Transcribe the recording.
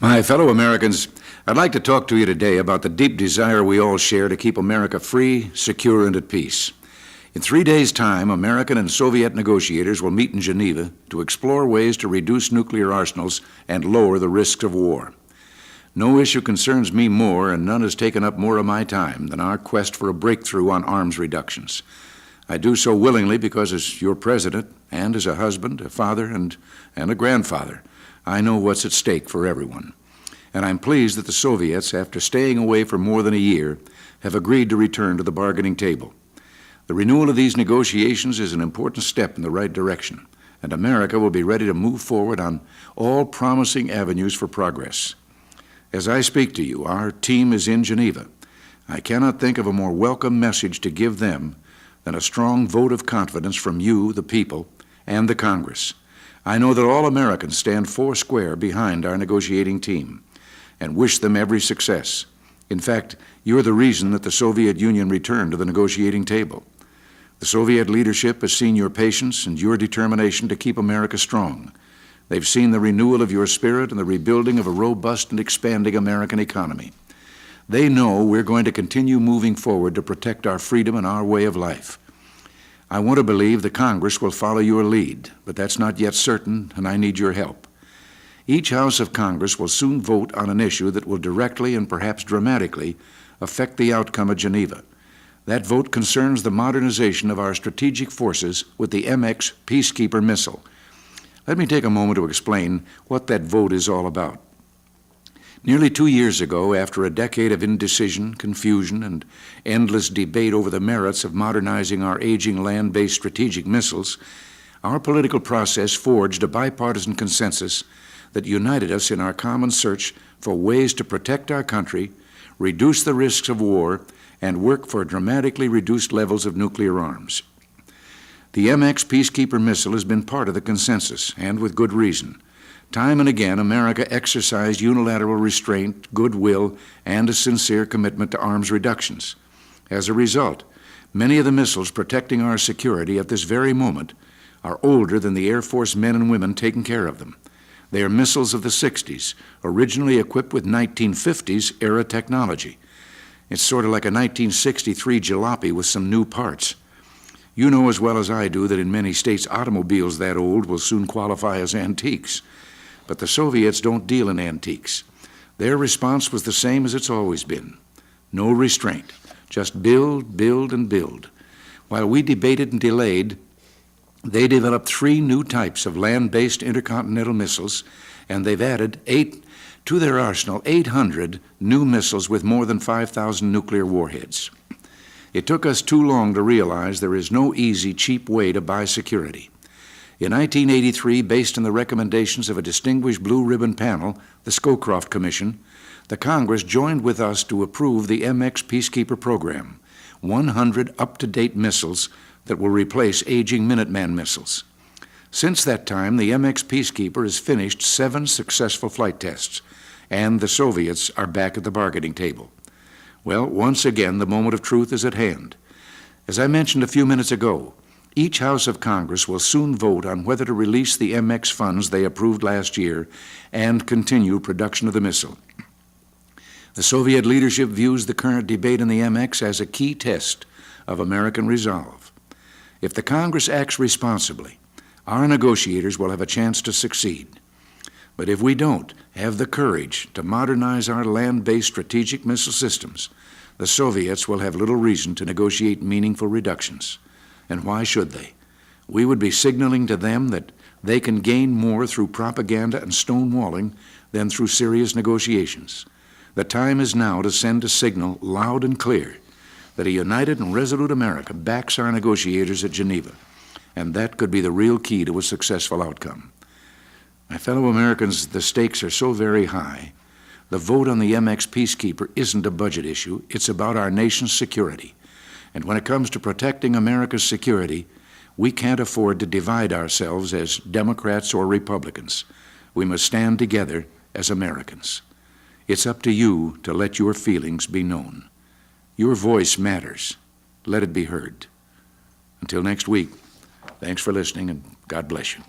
My fellow Americans, I'd like to talk to you today about the deep desire we all share to keep America free, secure, and at peace. In three days' time, American and Soviet negotiators will meet in Geneva to explore ways to reduce nuclear arsenals and lower the risks of war. No issue concerns me more, and none has taken up more of my time, than our quest for a breakthrough on arms reductions. I do so willingly because, as your president, and as a husband, a father, and, and a grandfather, I know what's at stake for everyone. And I'm pleased that the Soviets, after staying away for more than a year, have agreed to return to the bargaining table. The renewal of these negotiations is an important step in the right direction, and America will be ready to move forward on all promising avenues for progress. As I speak to you, our team is in Geneva. I cannot think of a more welcome message to give them than a strong vote of confidence from you, the people, and the Congress. I know that all Americans stand foursquare behind our negotiating team and wish them every success. In fact, you're the reason that the Soviet Union returned to the negotiating table. The Soviet leadership has seen your patience and your determination to keep America strong. They've seen the renewal of your spirit and the rebuilding of a robust and expanding American economy. They know we're going to continue moving forward to protect our freedom and our way of life. I want to believe the Congress will follow your lead, but that's not yet certain, and I need your help. Each House of Congress will soon vote on an issue that will directly and perhaps dramatically affect the outcome of Geneva. That vote concerns the modernization of our strategic forces with the MX Peacekeeper missile. Let me take a moment to explain what that vote is all about. Nearly two years ago, after a decade of indecision, confusion, and endless debate over the merits of modernizing our aging land based strategic missiles, our political process forged a bipartisan consensus that united us in our common search for ways to protect our country, reduce the risks of war, and work for dramatically reduced levels of nuclear arms. The MX Peacekeeper missile has been part of the consensus, and with good reason. Time and again, America exercised unilateral restraint, goodwill, and a sincere commitment to arms reductions. As a result, many of the missiles protecting our security at this very moment are older than the Air Force men and women taking care of them. They are missiles of the 60s, originally equipped with 1950s era technology. It's sort of like a 1963 jalopy with some new parts. You know as well as I do that in many states, automobiles that old will soon qualify as antiques. But the Soviets don't deal in antiques. Their response was the same as it's always been no restraint, just build, build, and build. While we debated and delayed, they developed three new types of land based intercontinental missiles, and they've added eight to their arsenal 800 new missiles with more than 5,000 nuclear warheads. It took us too long to realize there is no easy, cheap way to buy security. In 1983, based on the recommendations of a distinguished blue ribbon panel, the Scowcroft Commission, the Congress joined with us to approve the MX Peacekeeper program 100 up to date missiles that will replace aging Minuteman missiles. Since that time, the MX Peacekeeper has finished seven successful flight tests, and the Soviets are back at the bargaining table. Well, once again, the moment of truth is at hand. As I mentioned a few minutes ago, each House of Congress will soon vote on whether to release the MX funds they approved last year and continue production of the missile. The Soviet leadership views the current debate in the MX as a key test of American resolve. If the Congress acts responsibly, our negotiators will have a chance to succeed. But if we don't have the courage to modernize our land based strategic missile systems, the Soviets will have little reason to negotiate meaningful reductions. And why should they? We would be signaling to them that they can gain more through propaganda and stonewalling than through serious negotiations. The time is now to send a signal loud and clear that a united and resolute America backs our negotiators at Geneva, and that could be the real key to a successful outcome. My fellow Americans, the stakes are so very high. The vote on the MX Peacekeeper isn't a budget issue, it's about our nation's security. And when it comes to protecting America's security, we can't afford to divide ourselves as Democrats or Republicans. We must stand together as Americans. It's up to you to let your feelings be known. Your voice matters. Let it be heard. Until next week, thanks for listening and God bless you.